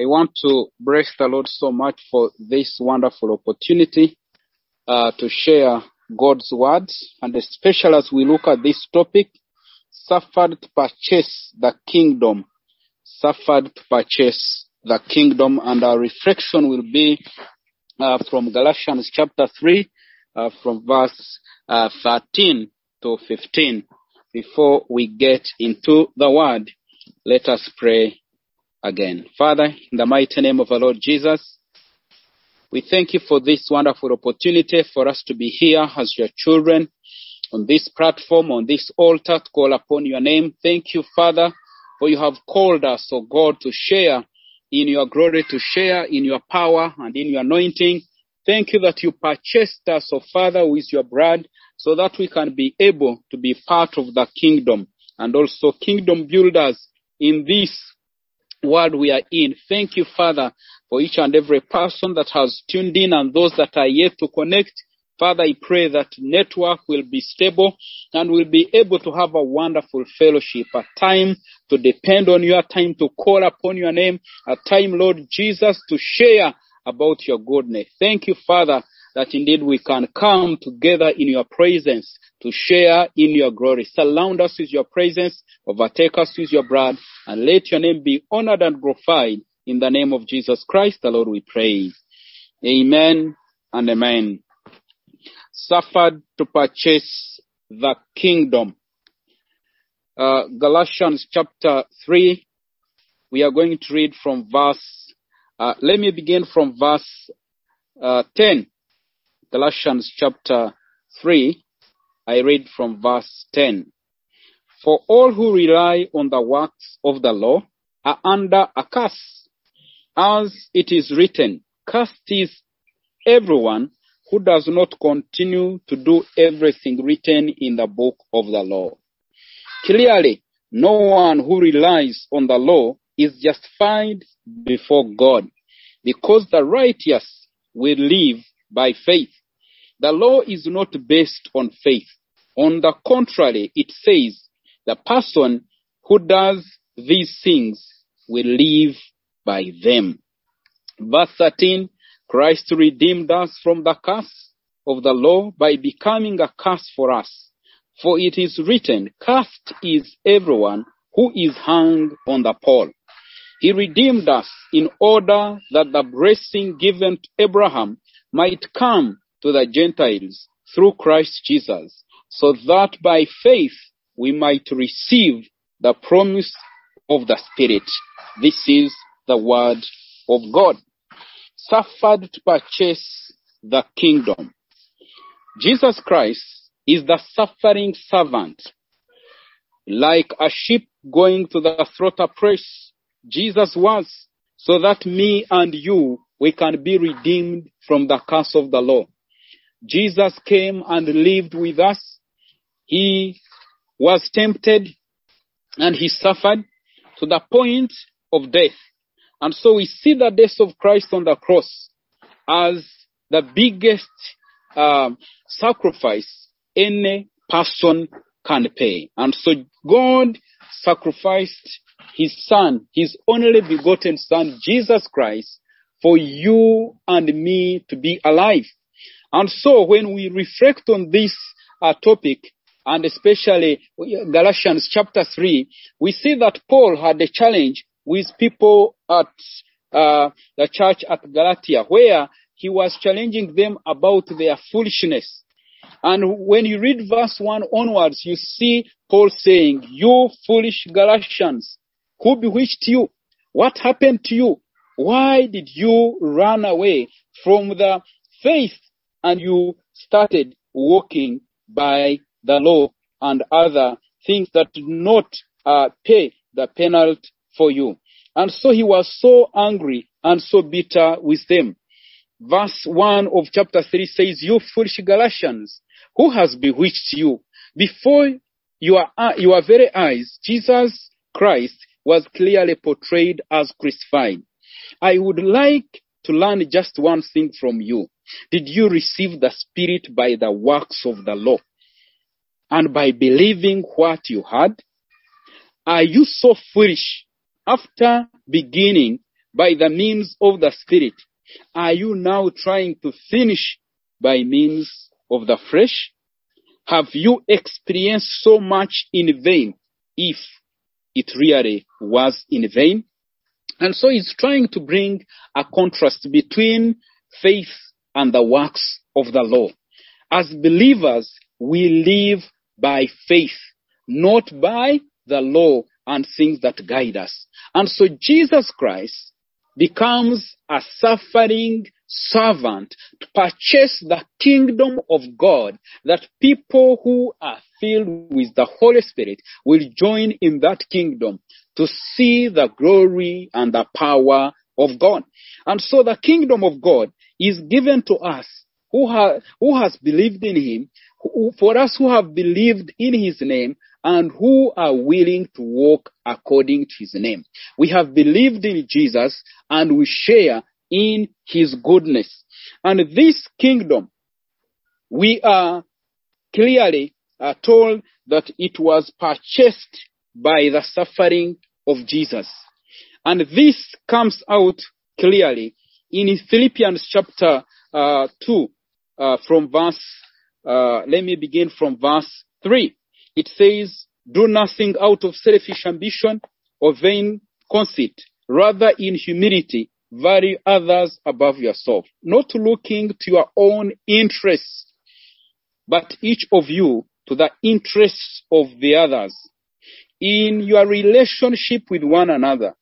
I want to bless the Lord so much for this wonderful opportunity uh, to share God's word, and especially as we look at this topic, suffered to purchase the kingdom, suffered to purchase the kingdom, and our reflection will be uh, from Galatians chapter 3, uh, from verse uh, 13 to 15. Before we get into the word, let us pray again. Father, in the mighty name of our Lord Jesus, we thank you for this wonderful opportunity for us to be here as your children on this platform, on this altar to call upon your name. Thank you, Father, for you have called us, O God, to share in your glory, to share in your power and in your anointing. Thank you that you purchased us, O Father, with your blood so that we can be able to be part of the kingdom and also kingdom builders in this world we are in. Thank you, Father, for each and every person that has tuned in and those that are yet to connect. Father, I pray that network will be stable and will be able to have a wonderful fellowship, a time to depend on your time to call upon your name, a time, Lord Jesus, to share about your goodness. Thank you, Father, that indeed we can come together in your presence to share in your glory. Surround us with your presence, overtake us with your blood, and let your name be honored and glorified. In the name of Jesus Christ, the Lord, we pray. Amen and amen. Suffered to purchase the kingdom. Uh, Galatians chapter 3, we are going to read from verse, uh, let me begin from verse uh, 10. Galatians chapter 3, I read from verse 10. For all who rely on the works of the law are under a curse, as it is written, cursed is everyone who does not continue to do everything written in the book of the law. Clearly, no one who relies on the law is justified before God, because the righteous will live by faith. The law is not based on faith. On the contrary, it says the person who does these things will live by them. Verse 13, Christ redeemed us from the curse of the law by becoming a curse for us. For it is written, cursed is everyone who is hung on the pole. He redeemed us in order that the blessing given to Abraham might come to the Gentiles through Christ Jesus, so that by faith we might receive the promise of the Spirit. This is the word of God. Suffered to purchase the kingdom. Jesus Christ is the suffering servant. Like a sheep going to the slaughter press, Jesus was, so that me and you, we can be redeemed from the curse of the law. Jesus came and lived with us. He was tempted and he suffered to the point of death. And so we see the death of Christ on the cross as the biggest uh, sacrifice any person can pay. And so God sacrificed his son, his only begotten son, Jesus Christ, for you and me to be alive. And so when we reflect on this uh, topic, and especially Galatians chapter 3, we see that Paul had a challenge with people at uh, the church at Galatia, where he was challenging them about their foolishness. And when you read verse 1 onwards, you see Paul saying, You foolish Galatians, who bewitched you? What happened to you? Why did you run away from the faith and you started walking by the law and other things that did not uh, pay the penalty for you. And so he was so angry and so bitter with them. Verse 1 of chapter 3 says, You foolish Galatians, who has bewitched you? Before your, uh, your very eyes, Jesus Christ was clearly portrayed as crucified. I would like to learn just one thing from you. Did you receive the Spirit by the works of the law? And by believing what you had? Are you so foolish after beginning by the means of the Spirit, are you now trying to finish by means of the flesh? Have you experienced so much in vain if it really was in vain? And so he's trying to bring a contrast between faith and the works of the law. As believers, we live by faith, not by the law and things that guide us. And so Jesus Christ becomes a suffering servant to purchase the kingdom of God that people who are filled with the Holy Spirit will join in that kingdom to see the glory and the power of God. And so the kingdom of God is given to us who, ha- who has believed in him, who, for us who have believed in his name and who are willing to walk according to his name. We have believed in Jesus and we share in his goodness. And this kingdom, we are clearly uh, told that it was purchased by the suffering of Jesus. And this comes out clearly in Philippians chapter uh, 2 uh, from verse, uh, let me begin from verse 3. It says, do nothing out of selfish ambition or vain conceit. Rather in humility, value others above yourself, not looking to your own interests, but each of you to the interests of the others. In your relationship with one another,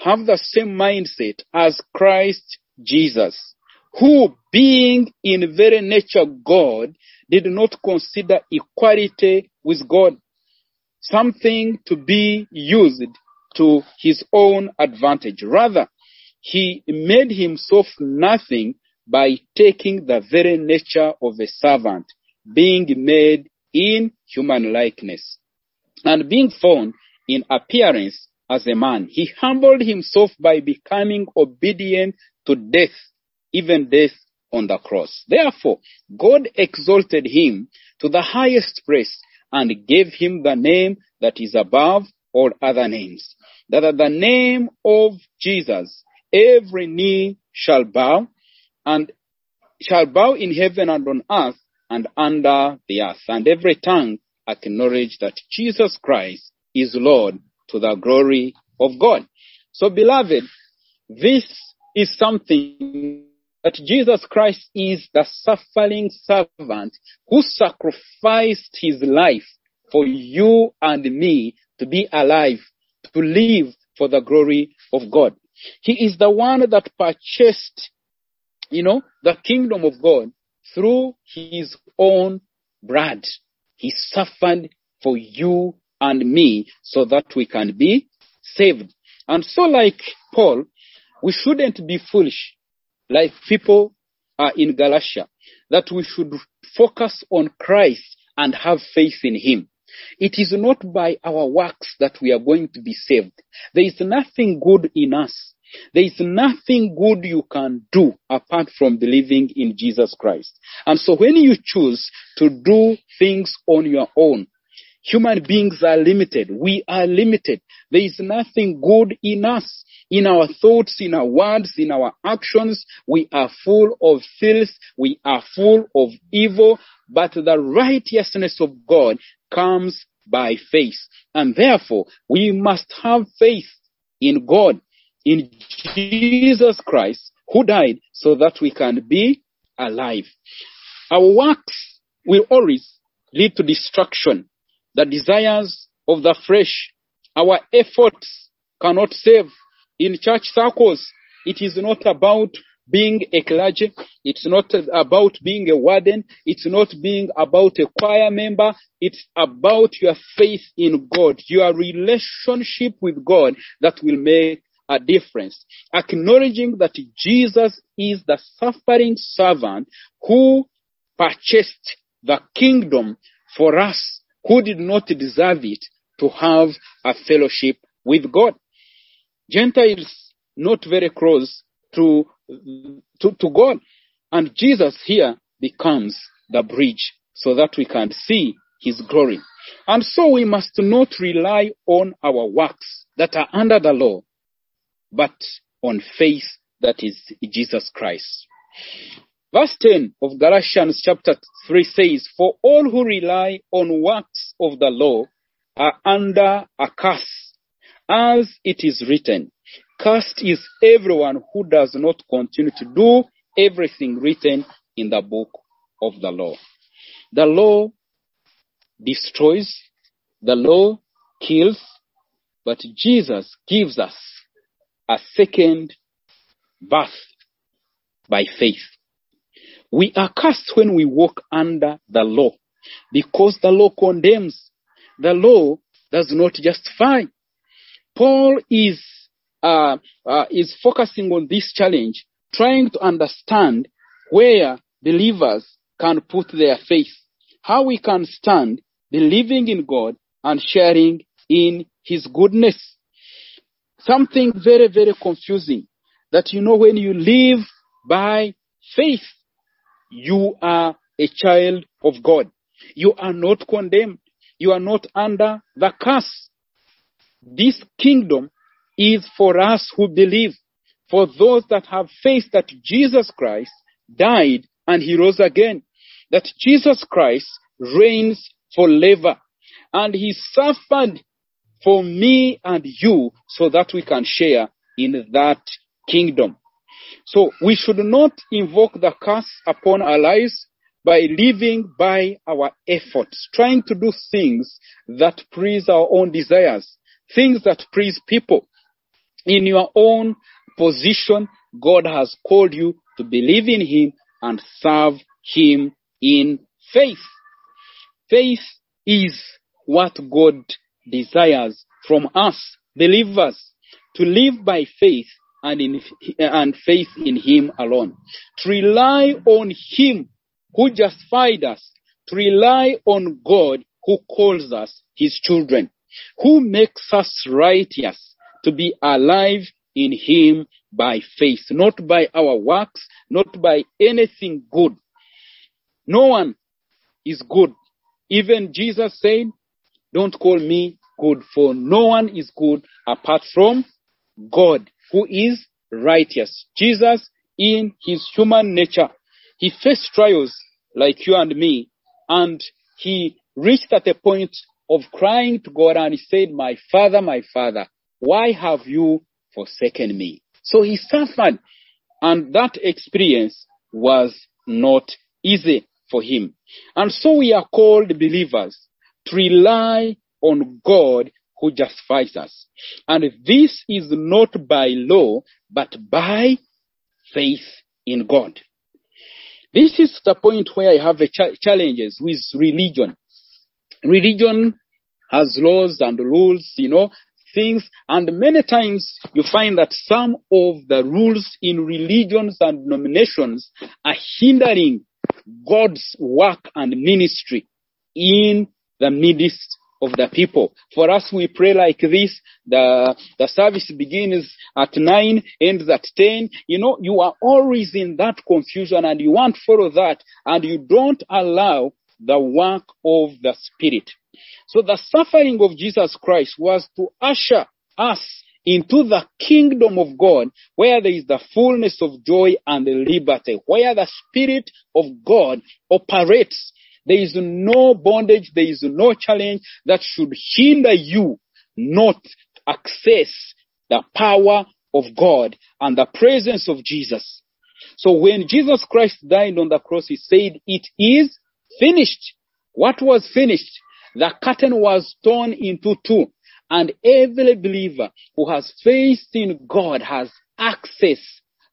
have the same mindset as Christ Jesus, who being in very nature God, did not consider equality with God something to be used to his own advantage. Rather, he made himself nothing by taking the very nature of a servant, being made in human likeness, and being found in appearance as a man. He humbled himself by becoming obedient to death, even death on the cross. Therefore, God exalted him to the highest place and gave him the name that is above all other names. That at the name of Jesus, every knee shall bow and shall bow in heaven and on earth and under the earth, and every tongue acknowledge that Jesus Christ is Lord to the glory of God. So beloved, this is something that Jesus Christ is the suffering servant who sacrificed his life for you and me to be alive, to live for the glory of God. He is the one that purchased, you know, the kingdom of God through his own blood. He suffered for you and me so that we can be saved. And so like Paul, we shouldn't be foolish like people are in Galatia, that we should focus on Christ and have faith in him. It is not by our works that we are going to be saved. There is nothing good in us. There is nothing good you can do apart from believing in Jesus Christ. And so when you choose to do things on your own, human beings are limited. We are limited. There is nothing good in us. In our thoughts, in our words, in our actions, we are full of filth. We are full of evil. But the righteousness of God comes by faith. And therefore, we must have faith in God, in Jesus Christ, who died so that we can be alive. Our works will always lead to destruction. The desires of the flesh, our efforts cannot save. In church circles, it is not about being a clergy. It's not about being a warden. It's not being about a choir member. It's about your faith in God, your relationship with God that will make a difference. Acknowledging that Jesus is the suffering servant who purchased the kingdom for us who did not deserve it to have a fellowship with God. Gentiles not very close to to, to God. And Jesus here becomes the bridge so that we can see his glory. And so we must not rely on our works that are under the law, but on faith that is Jesus Christ. Verse 10 of Galatians chapter 3 says, For all who rely on works of the law are under a curse, as it is written, Cursed is everyone who does not continue to do everything written in the book of the law. The law destroys, the law kills, but Jesus gives us a second birth by faith. We are cursed when we walk under the law because the law condemns. The law does not justify. Paul is uh, uh, is focusing on this challenge, trying to understand where believers can put their faith, how we can stand believing in God and sharing in His goodness. Something very, very confusing that you know when you live by faith, you are a child of God. You are not condemned. You are not under the curse. This kingdom is for us who believe, for those that have faith that Jesus Christ died and he rose again, that Jesus Christ reigns forever and he suffered for me and you so that we can share in that kingdom. So we should not invoke the curse upon our lives by living by our efforts, trying to do things that please our own desires, things that please people. In your own position, God has called you to believe in Him and serve Him in faith. Faith is what God desires from us, believers, to live by faith and in and faith in him alone. To rely on him who justified us, to rely on God who calls us his children, who makes us righteous to be alive in him by faith, not by our works, not by anything good. No one is good. Even Jesus said, don't call me good, for no one is good apart from God who is righteous. Jesus, in his human nature, he faced trials like you and me, and he reached at a point of crying to God and he said, My father, my father, why have you forsaken me? So he suffered, and that experience was not easy for him. And so we are called believers to rely on God who justifies us. And this is not by law, but by faith in God. This is the point where I have ch- challenges with religion. Religion has laws and rules, you know, things, and many times you find that some of the rules in religions and denominations are hindering God's work and ministry in the midst of the people. For us, we pray like this. The, the service begins at nine, ends at ten. You know, you are always in that confusion and you want to follow that and you don't allow the work of the Spirit. So the suffering of Jesus Christ was to usher us into the kingdom of God where there is the fullness of joy and liberty, where the Spirit of God operates there is no bondage, there is no challenge that should hinder you not access the power of God and the presence of Jesus. So when Jesus Christ died on the cross, he said, it is finished. What was finished? The curtain was torn into two and every believer who has faith in God has access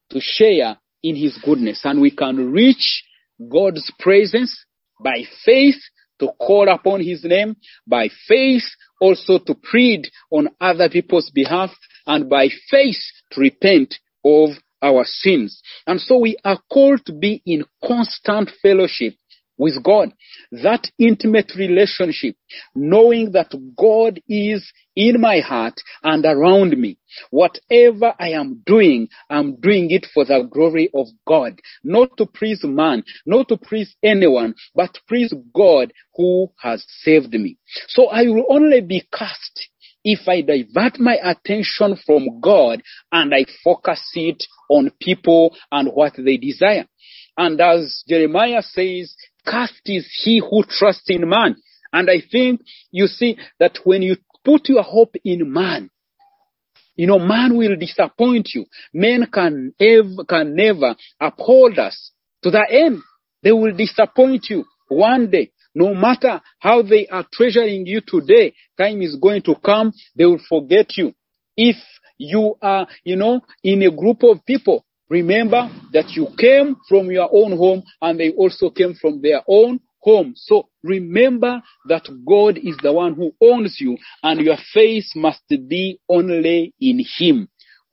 to share in his goodness and we can reach God's presence by faith to call upon his name, by faith also to plead on other people's behalf, and by faith to repent of our sins. And so we are called to be in constant fellowship with God. That intimate relationship, knowing that God is in my heart and around me. Whatever I am doing, I'm doing it for the glory of God. Not to please man, not to please anyone, but please God who has saved me. So I will only be cast if I divert my attention from God and I focus it on people and what they desire. And as Jeremiah says, cast is he who trusts in man. And I think you see that when you put your hope in man, you know, man will disappoint you. Men can ever, can never uphold us to the end. They will disappoint you one day. No matter how they are treasuring you today, time is going to come, they will forget you. If you are, you know, in a group of people, remember that you came from your own home and they also came from their own home. So remember that God is the one who owns you and your faith must be only in Him.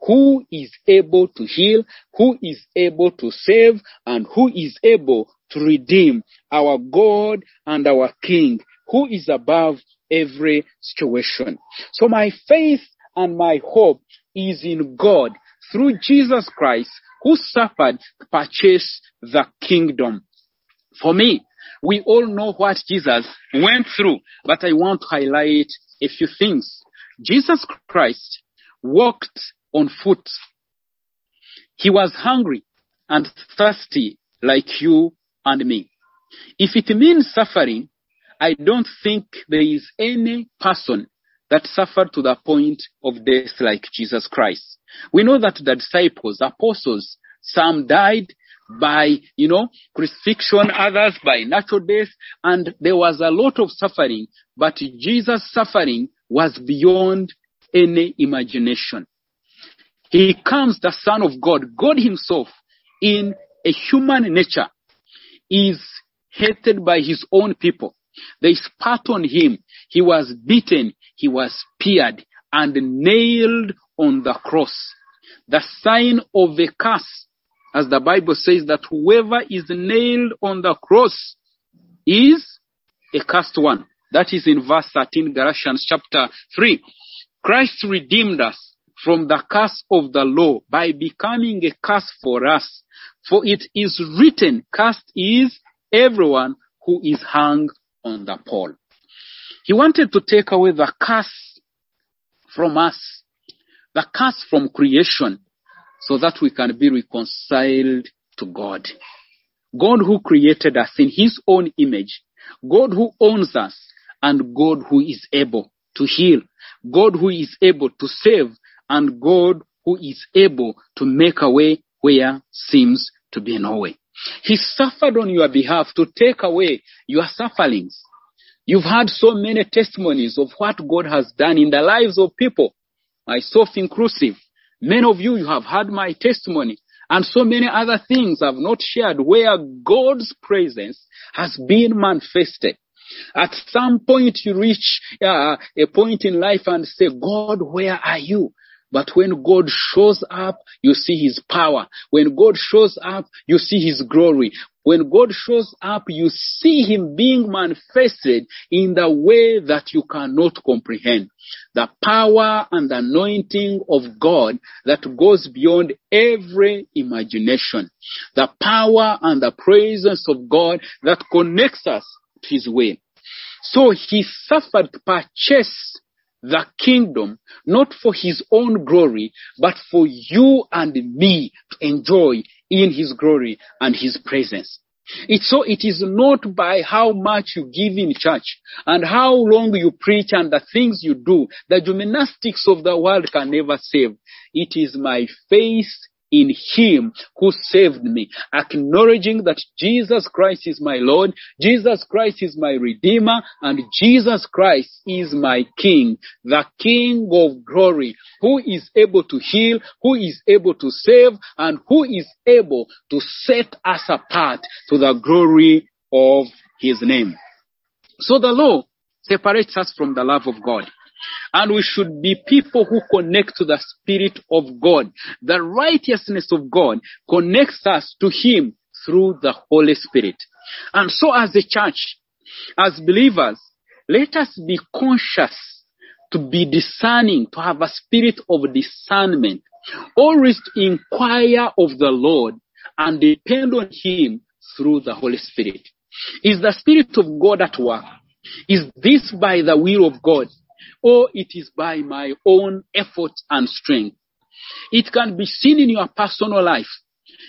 Who is able to heal, who is able to save, and who is able to redeem our God and our King, who is above every situation. So my faith and my hope is in God through Jesus Christ who suffered to purchase the kingdom. For me, we all know what Jesus went through, but I want to highlight a few things. Jesus Christ walked on foot. He was hungry and thirsty like you and me. If it means suffering, I don't think there is any person that suffered to the point of death like Jesus Christ. We know that the disciples, apostles, some died by, you know, crucifixion, others by natural death, and there was a lot of suffering, but Jesus' suffering was beyond any imagination. He comes the Son of God, God Himself, in a human nature, is hated by His own people. They spat on Him. He was beaten. He was speared and nailed on the cross. The sign of a curse as the Bible says that whoever is nailed on the cross is a cursed one. That is in verse 13, Galatians chapter 3. Christ redeemed us from the curse of the law by becoming a curse for us. For it is written, cursed is everyone who is hung on the pole. He wanted to take away the curse from us, the curse from creation, so that we can be reconciled to God. God who created us in his own image, God who owns us, and God who is able to heal, God who is able to save, and God who is able to make a way where seems to be no way. He suffered on your behalf to take away your sufferings. You've had so many testimonies of what God has done in the lives of people, myself inclusive. Many of you, you have heard my testimony and so many other things I've not shared where God's presence has been manifested. At some point you reach uh, a point in life and say, God, where are you? But when God shows up, you see his power. When God shows up, you see his glory. When God shows up, you see him being manifested in the way that you cannot comprehend. The power and the anointing of God that goes beyond every imagination. The power and the presence of God that connects us to his way. So he suffered purchase the kingdom, not for his own glory, but for you and me to enjoy in his glory and his presence. It's so it is not by how much you give in church and how long you preach and the things you do. The gymnastics of the world can never save. It is my faith in him who saved me, acknowledging that Jesus Christ is my Lord, Jesus Christ is my Redeemer, and Jesus Christ is my King, the King of glory, who is able to heal, who is able to save, and who is able to set us apart to the glory of his name. So the law separates us from the love of God. And we should be people who connect to the Spirit of God. The righteousness of God connects us to Him through the Holy Spirit. And so as a church, as believers, let us be conscious to be discerning, to have a spirit of discernment, always inquire of the Lord and depend on Him through the Holy Spirit. Is the Spirit of God at work? Is this by the will of God? Or it is by my own effort and strength. It can be seen in your personal life.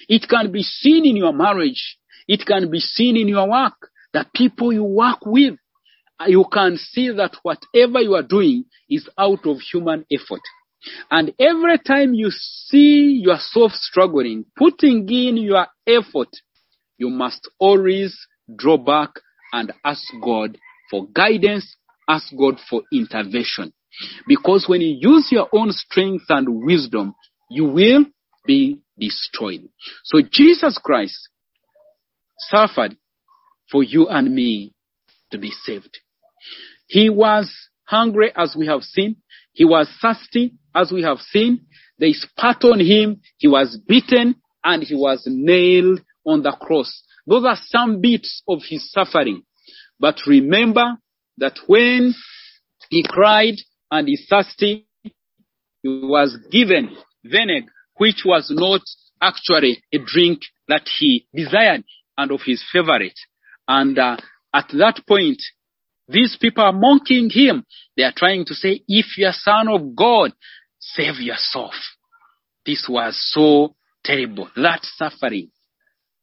It can be seen in your marriage. It can be seen in your work. The people you work with, you can see that whatever you are doing is out of human effort. And every time you see yourself struggling, putting in your effort, you must always draw back and ask God for guidance, ask God for intervention. Because when you use your own strength and wisdom, you will be destroyed. So Jesus Christ suffered for you and me to be saved. He was hungry as we have seen. He was thirsty as we have seen. They spat on him. He was beaten and he was nailed on the cross. Those are some bits of his suffering. But remember that when he cried and he thirsty, he was given vinegar, which was not actually a drink that he desired and of his favorite. And uh, at that point, these people are mocking him. They are trying to say, if you're son of God, save yourself. This was so terrible. That suffering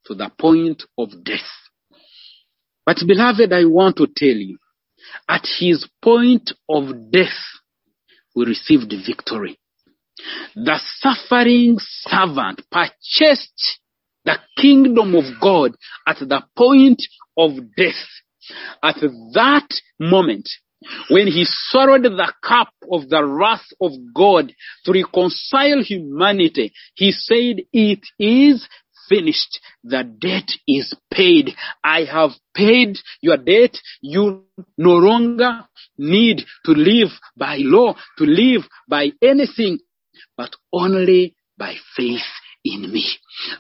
to the point of death. But beloved, I want to tell you, at his point of death, we received victory. The suffering servant purchased the kingdom of God at the point of death. At that moment, when he swallowed the cup of the wrath of God to reconcile humanity, he said, it is finished. The debt is paid. I have paid your debt. You no longer need to live by law, to live by anything, but only by faith in me.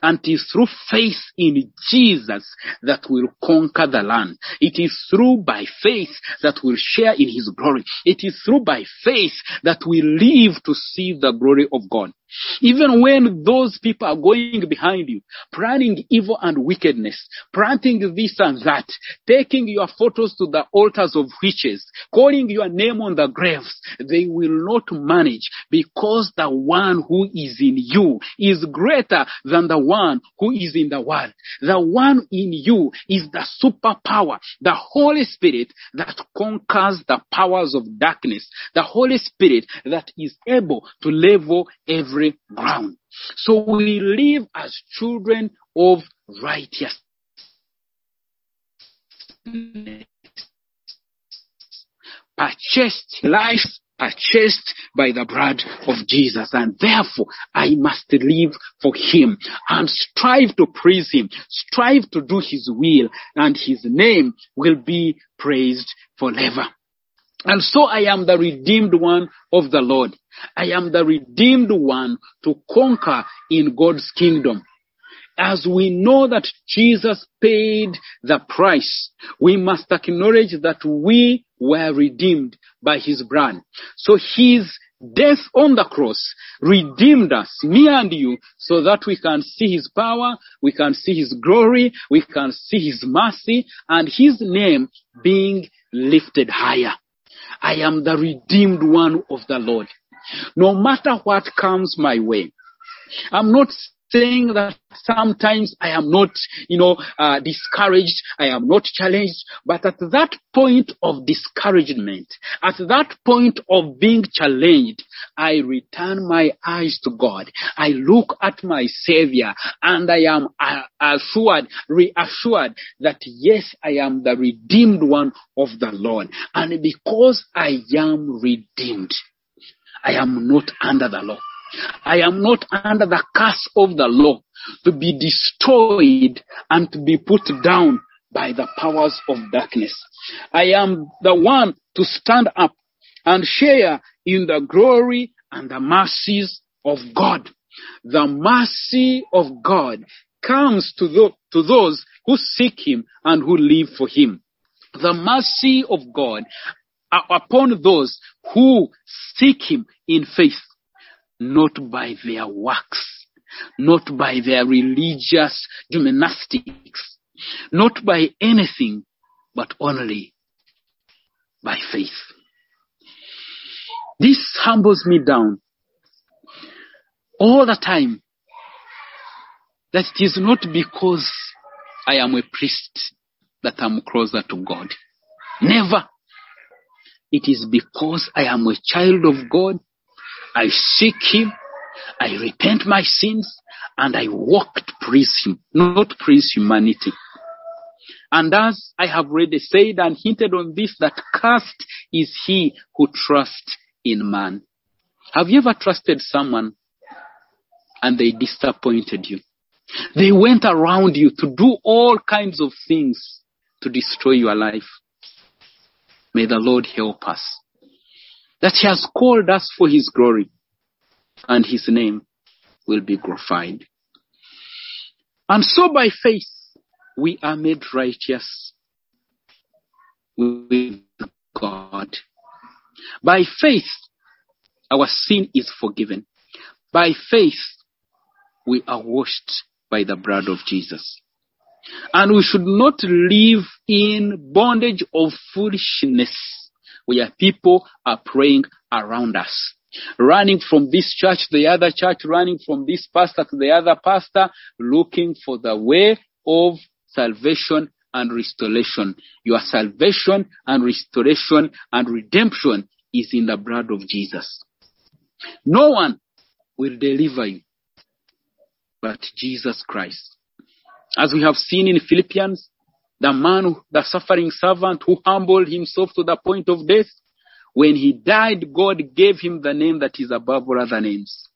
And it is through faith in Jesus that will conquer the land. It is through by faith that we'll share in his glory. It is through by faith that we live to see the glory of God. Even when those people are going behind you, planning evil and wickedness, planting this and that, taking your photos to the altars of witches, calling your name on the graves, they will not manage because the one who is in you is greater than the one who is in the world. The one in you is the superpower, the Holy Spirit that conquers the powers of darkness, the Holy Spirit that is able to level every ground. So we live as children of righteousness. Purchased life, purchased by the blood of Jesus. And therefore, I must live for Him and strive to praise Him, strive to do His will, and His name will be praised forever. And so I am the redeemed one of the Lord. I am the redeemed one to conquer in God's kingdom. As we know that Jesus paid the price, we must acknowledge that we were redeemed by his blood. So his death on the cross redeemed us, me and you, so that we can see his power, we can see his glory, we can see his mercy, and his name being lifted higher. I am the redeemed one of the Lord. No matter what comes my way, I'm not saying that sometimes I am not, you know, uh, discouraged, I am not challenged, but at that point of discouragement, at that point of being challenged, I return my eyes to God. I look at my Savior and I am uh, assured, reassured that yes, I am the redeemed one of the Lord. And because I am redeemed, I am not under the law. I am not under the curse of the law to be destroyed and to be put down by the powers of darkness. I am the one to stand up and share in the glory and the mercies of God. The mercy of God comes to, the, to those who seek Him and who live for Him. The mercy of God upon those who seek Him in faith not by their works, not by their religious gymnastics, not by anything, but only by faith. This humbles me down all the time. That it is not because I am a priest that I'm closer to God. Never. It is because I am a child of God. I seek Him. I repent my sins and I walk to praise Him, not praise humanity. And as I have already said and hinted on this, that cursed is he who trusts in man. Have you ever trusted someone and they disappointed you? They went around you to do all kinds of things to destroy your life. May the Lord help us. That He has called us for His glory and His name will be glorified. And so by faith, we are made righteous with God. By faith, our sin is forgiven. By faith, we are washed by the blood of Jesus. And we should not live in bondage of foolishness where people are praying around us. Running from this church to the other church, running from this pastor to the other pastor, looking for the way of salvation and restoration. Your salvation and restoration and redemption is in the blood of Jesus. No one will deliver you but Jesus Christ. As we have seen in Philippians, the man, the suffering servant who humbled himself to the point of death, when he died, God gave him the name that is above all other names.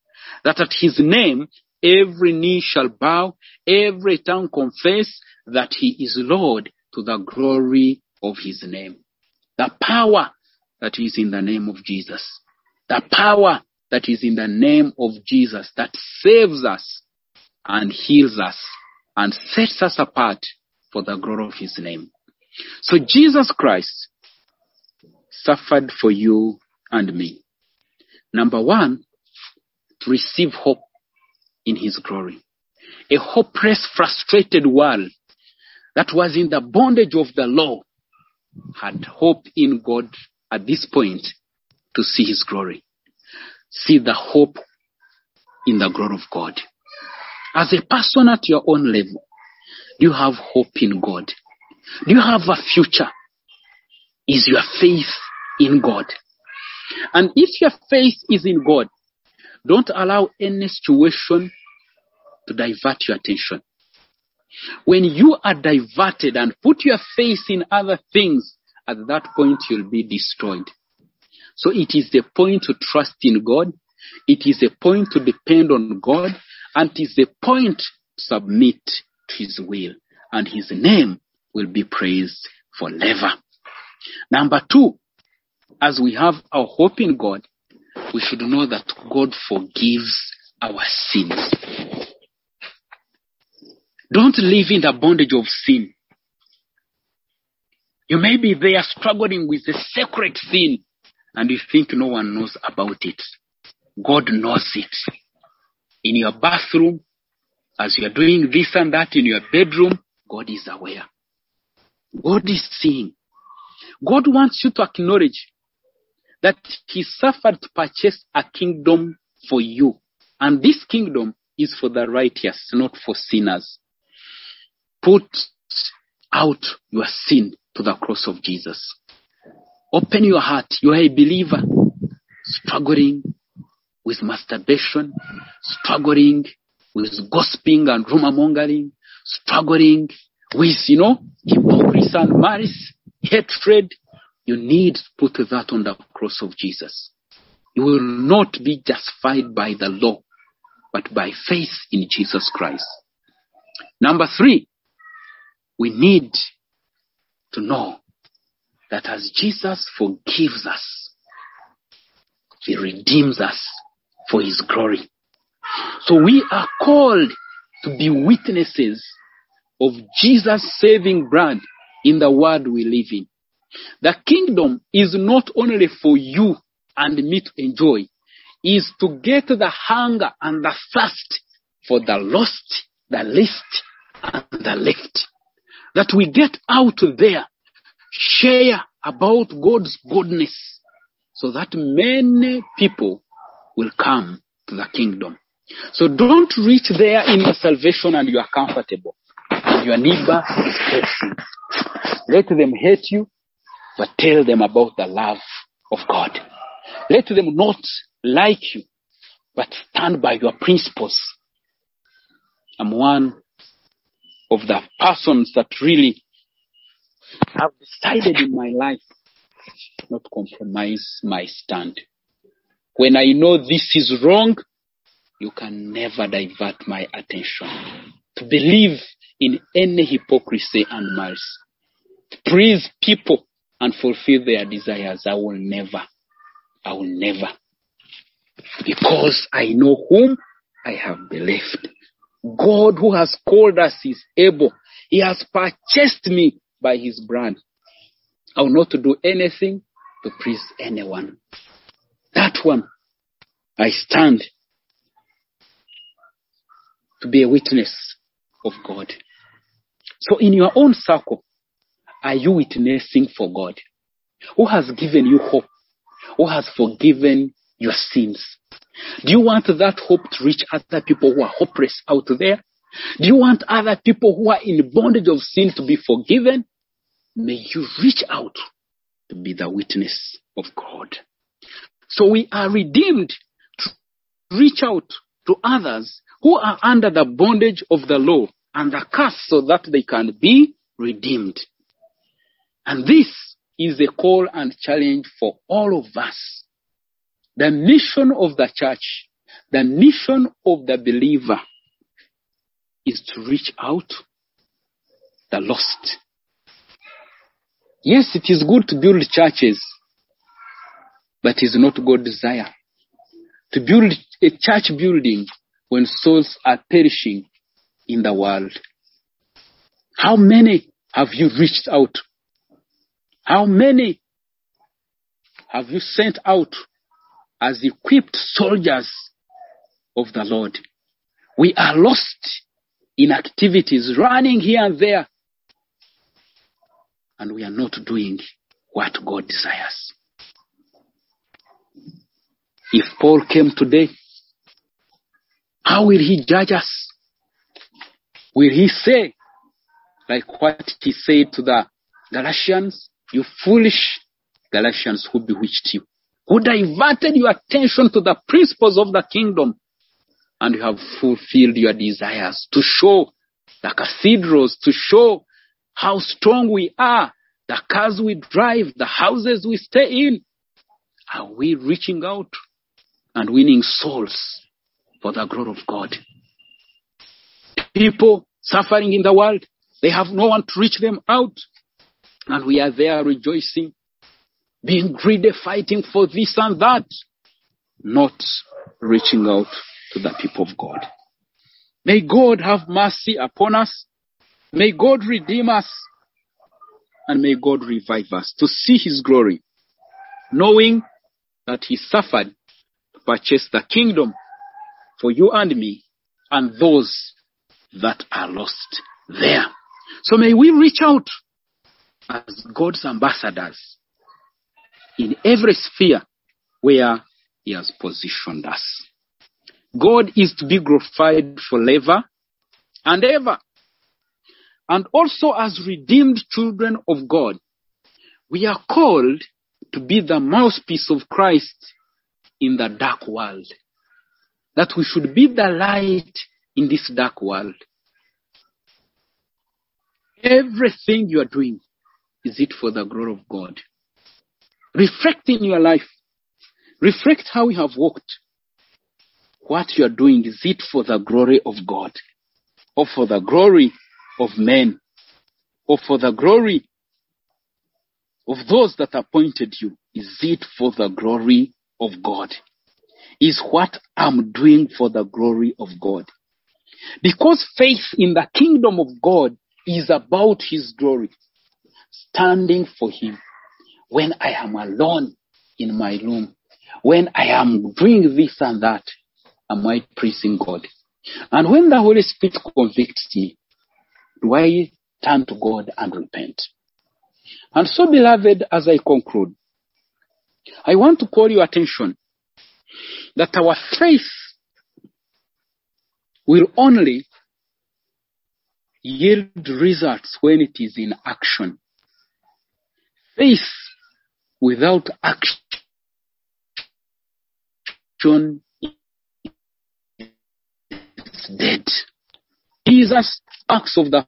That at his name, every knee shall bow, every tongue confess that he is Lord to the glory of his name. The power that is in the name of Jesus. The power that is in the name of Jesus that saves us and heals us and sets us apart for the glory of his name. So Jesus Christ suffered for you and me. Number one, to receive hope in his glory. A hopeless, frustrated world that was in the bondage of the law had hope in God at this point to see his glory. See the hope in the glory of God. As a person at your own level, do you have hope in God? Do you have a future? Is your faith in God? And if your faith is in God, don't allow any situation to divert your attention. When you are diverted and put your faith in other things, at that point you'll be destroyed. So it is the point to trust in God. It is a point to depend on God. And it is the point to submit His will. And His name will be praised forever. Number two, as we have our hope in God, we should know that God forgives our sins. Don't live in the bondage of sin. You may be there struggling with a secret sin and you think no one knows about it. God knows it. In your bathroom, as you are doing this and that in your bedroom, God is aware. God is seeing. God wants you to acknowledge that He suffered to purchase a kingdom for you. And this kingdom is for the righteous, not for sinners. Put out your sin to the cross of Jesus. Open your heart. You are a believer struggling with masturbation, struggling with gossiping and rumor mongering, struggling with, you know, hypocrisy and malice, hatred. You need to put that on the cross of Jesus. You will not be justified by the law, but by faith in Jesus Christ. Number three, we need to know that as Jesus forgives us, He redeems us for His glory. So we are called to be witnesses of Jesus' saving blood in the world we live in. The kingdom is not only for you and me to enjoy, is to get the hunger and the thirst for the lost, the least, and the left. That we get out there, share about God's goodness, so that many people will come to the kingdom. So don't reach there in your salvation and you are comfortable. Your neighbor is hating. Let them hate you, but tell them about the love of God. Let them not like you, but stand by your principles. I'm one of the persons that really have decided in my life not compromise my stand. When I know this is wrong, you can never divert my attention. To believe in any hypocrisy and malice. To please people and fulfill their desires, I will never. I will never. Because I know whom I have believed. God who has called us is able. He has purchased me by his brand. I will not do anything to please anyone. That one, I stand to be a witness of God. So in your own circle, are you witnessing for God? Who has given you hope? Who has forgiven your sins? Do you want that hope to reach other people who are hopeless out there? Do you want other people who are in bondage of sin to be forgiven? May you reach out to be the witness of God. So we are redeemed to reach out to others who are under the bondage of the law and the curse so that they can be redeemed. And this is a call and challenge for all of us. The mission of the church, the mission of the believer is to reach out the lost. Yes, it is good to build churches, but it is not God's desire. To build a church building when souls are perishing in the world. How many have you reached out? How many have you sent out as equipped soldiers of the Lord? We are lost in activities, running here and there, and we are not doing what God desires. If Paul came today, how will he judge us? Will he say, like what he said to the Galatians, you foolish Galatians who bewitched you, who diverted your attention to the principles of the kingdom, and you have fulfilled your desires to show the cathedrals, to show how strong we are, the cars we drive, the houses we stay in. Are we reaching out and winning souls for the glory of God? People suffering in the world, they have no one to reach them out. And we are there rejoicing, being greedy, fighting for this and that, not reaching out to the people of God. May God have mercy upon us. May God redeem us. And may God revive us to see his glory, knowing that he suffered to purchase the kingdom for you and me and those that are lost there. So may we reach out as God's ambassadors in every sphere where he has positioned us. God is to be glorified forever and ever. And also as redeemed children of God, we are called to be the mouthpiece of Christ in the dark world. That we should be the light in this dark world. Everything you are doing, is it for the glory of God? Reflect in your life. Reflect how you have walked. What you are doing, is it for the glory of God? Or for the glory of men? Or for the glory of those that appointed you? Is it for the glory of God? Is what I'm doing for the glory of God? Because faith in the kingdom of God is about his glory. Standing for him. When I am alone in my room, when I am doing this and that, am I praising God? And when the Holy Spirit convicts me, do I turn to God and repent? And so, beloved, as I conclude, I want to call your attention that our faith will only yield results when it is in action. Faith without action is dead. Jesus acts of the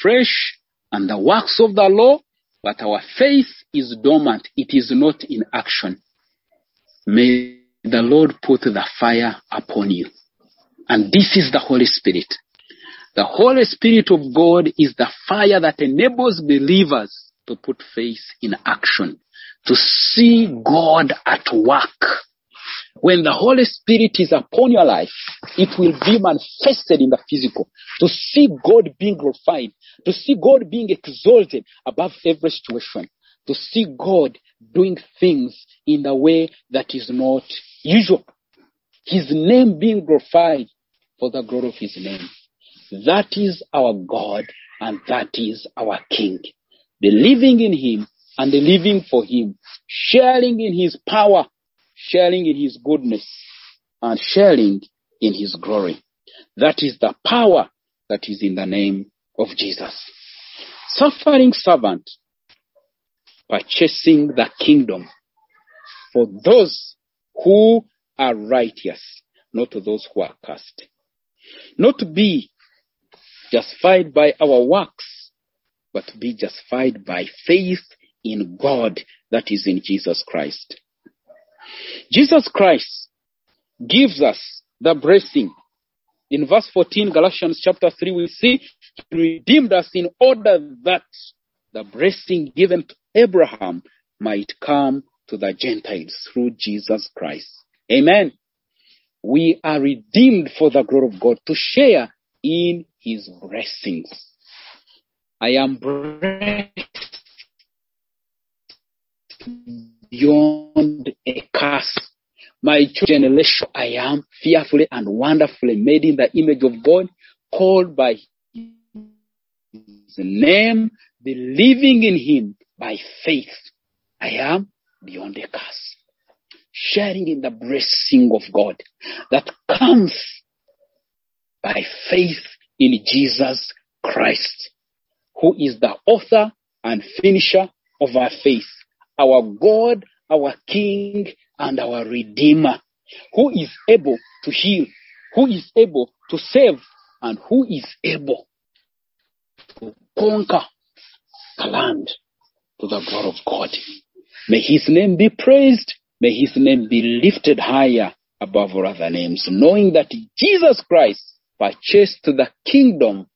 flesh and the works of the law, but our faith is dormant. It is not in action. May the Lord put the fire upon you. And this is the Holy Spirit. The Holy Spirit of God is the fire that enables believers to put faith in action, to see God at work. When the Holy Spirit is upon your life, it will be manifested in the physical. To see God being glorified, to see God being exalted above every situation, to see God doing things in the way that is not usual. His name being glorified for the glory of his name. That is our God and that is our King. Believing in him and the living for him, sharing in his power, sharing in his goodness, and sharing in his glory. That is the power that is in the name of Jesus. Suffering servant purchasing the kingdom for those who are righteous, not those who are cast. Not to be justified by our works, but to be justified by faith in God that is in Jesus Christ. Jesus Christ gives us the blessing. In verse 14, Galatians chapter 3, we see he redeemed us in order that the blessing given to Abraham might come to the Gentiles through Jesus Christ. Amen. We are redeemed for the glory of God to share in his blessings. I am blessed beyond a curse. My generation, I am fearfully and wonderfully made in the image of God, called by his name, believing in him by faith. I am beyond a curse. Sharing in the blessing of God that comes by faith in Jesus Christ, who is the author and finisher of our faith, our God, our King, and our Redeemer, who is able to heal, who is able to save, and who is able to conquer the land to the glory of God. May his name be praised. May his name be lifted higher above all other names, knowing that Jesus Christ purchased the kingdom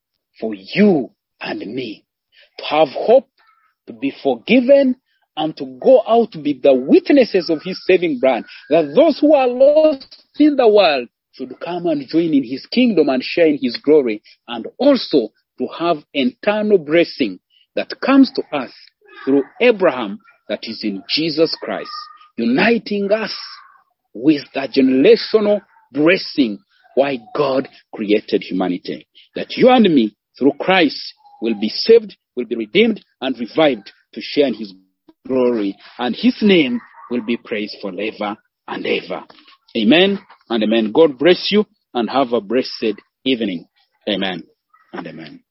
for you and me to have hope, to be forgiven, and to go out to be the witnesses of his saving brand. That those who are lost in the world should come and join in his kingdom and share in his glory, and also to have eternal blessing that comes to us through Abraham that is in Jesus Christ, uniting us with the generational blessing why God created humanity. That you and me, through Christ, will be saved, will be redeemed, and revived to share in his glory, and his name will be praised forever and ever. Amen and amen. God bless you and have a blessed evening. Amen and amen.